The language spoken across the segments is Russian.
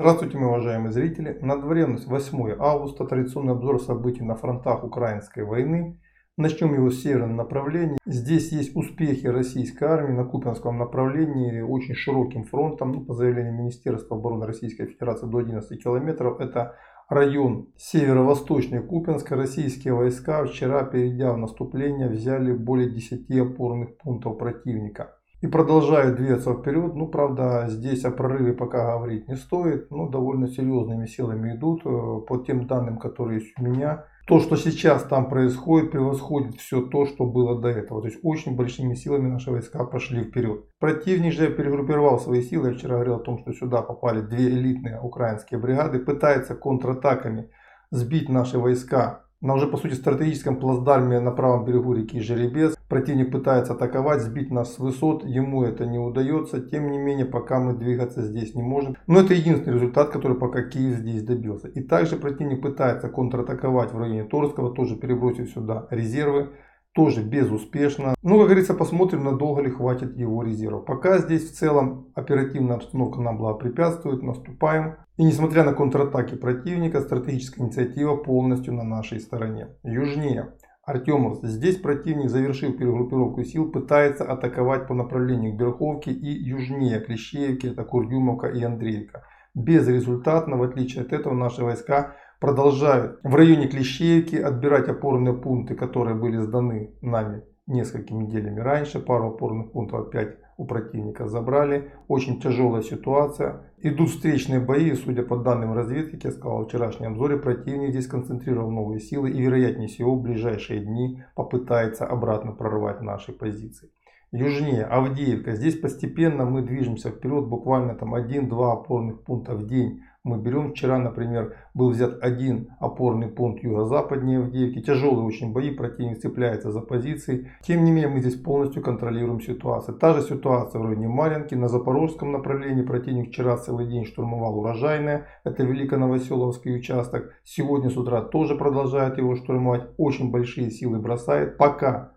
Здравствуйте, мои уважаемые зрители. На дворе 8 августа, традиционный обзор событий на фронтах украинской войны. Начнем его с северного направления. Здесь есть успехи российской армии на Купинском направлении очень широким фронтом. Ну, по заявлению Министерства обороны Российской Федерации до 11 километров. Это район северо-восточный Купинска. Российские войска вчера, перейдя в наступление, взяли более 10 опорных пунктов противника и продолжают двигаться вперед. Ну, правда, здесь о прорыве пока говорить не стоит. Ну, довольно серьезными силами идут. Э, по тем данным, которые есть у меня, то, что сейчас там происходит, превосходит все то, что было до этого. То есть очень большими силами наши войска пошли вперед. Противник же перегруппировал свои силы. Я вчера говорил о том, что сюда попали две элитные украинские бригады. Пытается контратаками сбить наши войска на уже по сути стратегическом плацдарме на правом берегу реки Жеребец противник пытается атаковать, сбить нас с высот, ему это не удается. Тем не менее, пока мы двигаться здесь не можем. Но это единственный результат, который пока Киев здесь добился. И также противник пытается контратаковать в районе Торского, тоже перебросив сюда резервы тоже безуспешно. Ну, как говорится, посмотрим, надолго ли хватит его резервов. Пока здесь в целом оперативная обстановка нам благопрепятствует, наступаем. И несмотря на контратаки противника, стратегическая инициатива полностью на нашей стороне. Южнее. Артемовск. Здесь противник, завершив перегруппировку сил, пытается атаковать по направлению к Берховке и южнее Клещеевки, это Курдюмовка и Андреевка. Безрезультатно, в отличие от этого, наши войска продолжают в районе Клещеевки отбирать опорные пункты, которые были сданы нами несколькими неделями раньше. Пару опорных пунктов опять у противника забрали. Очень тяжелая ситуация. Идут встречные бои. Судя по данным разведки, как я сказал в вчерашнем обзоре, противник здесь концентрировал новые силы и вероятнее всего в ближайшие дни попытается обратно прорвать наши позиции. Южнее Авдеевка. Здесь постепенно мы движемся вперед. Буквально там 1-2 опорных пункта в день мы берем. Вчера, например, был взят один опорный пункт юго-западнее Авдеевки. Тяжелые очень бои, противник цепляется за позиции. Тем не менее, мы здесь полностью контролируем ситуацию. Та же ситуация в районе Маринки. На запорожском направлении противник вчера целый день штурмовал урожайное. Это Великоновоселовский участок. Сегодня с утра тоже продолжает его штурмовать. Очень большие силы бросает. Пока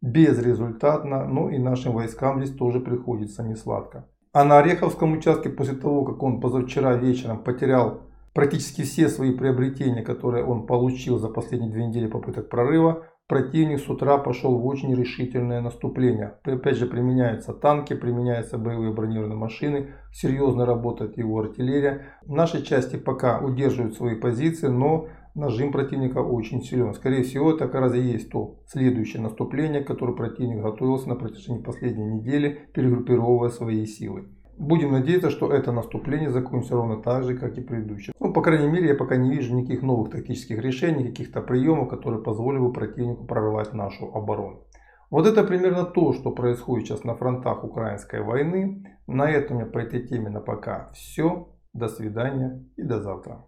безрезультатно. Но и нашим войскам здесь тоже приходится несладко. А на Ореховском участке, после того, как он позавчера вечером потерял практически все свои приобретения, которые он получил за последние две недели попыток прорыва, противник с утра пошел в очень решительное наступление. Опять же применяются танки, применяются боевые бронированные машины, серьезно работает его артиллерия. Наши части пока удерживают свои позиции, но нажим противника очень силен. Скорее всего, это как раз и есть то следующее наступление, к которому противник готовился на протяжении последней недели, перегруппировывая свои силы. Будем надеяться, что это наступление закончится ровно так же, как и предыдущее. Ну, по крайней мере, я пока не вижу никаких новых тактических решений, каких-то приемов, которые позволили бы противнику прорвать нашу оборону. Вот это примерно то, что происходит сейчас на фронтах украинской войны. На этом я по этой теме на пока все. До свидания и до завтра.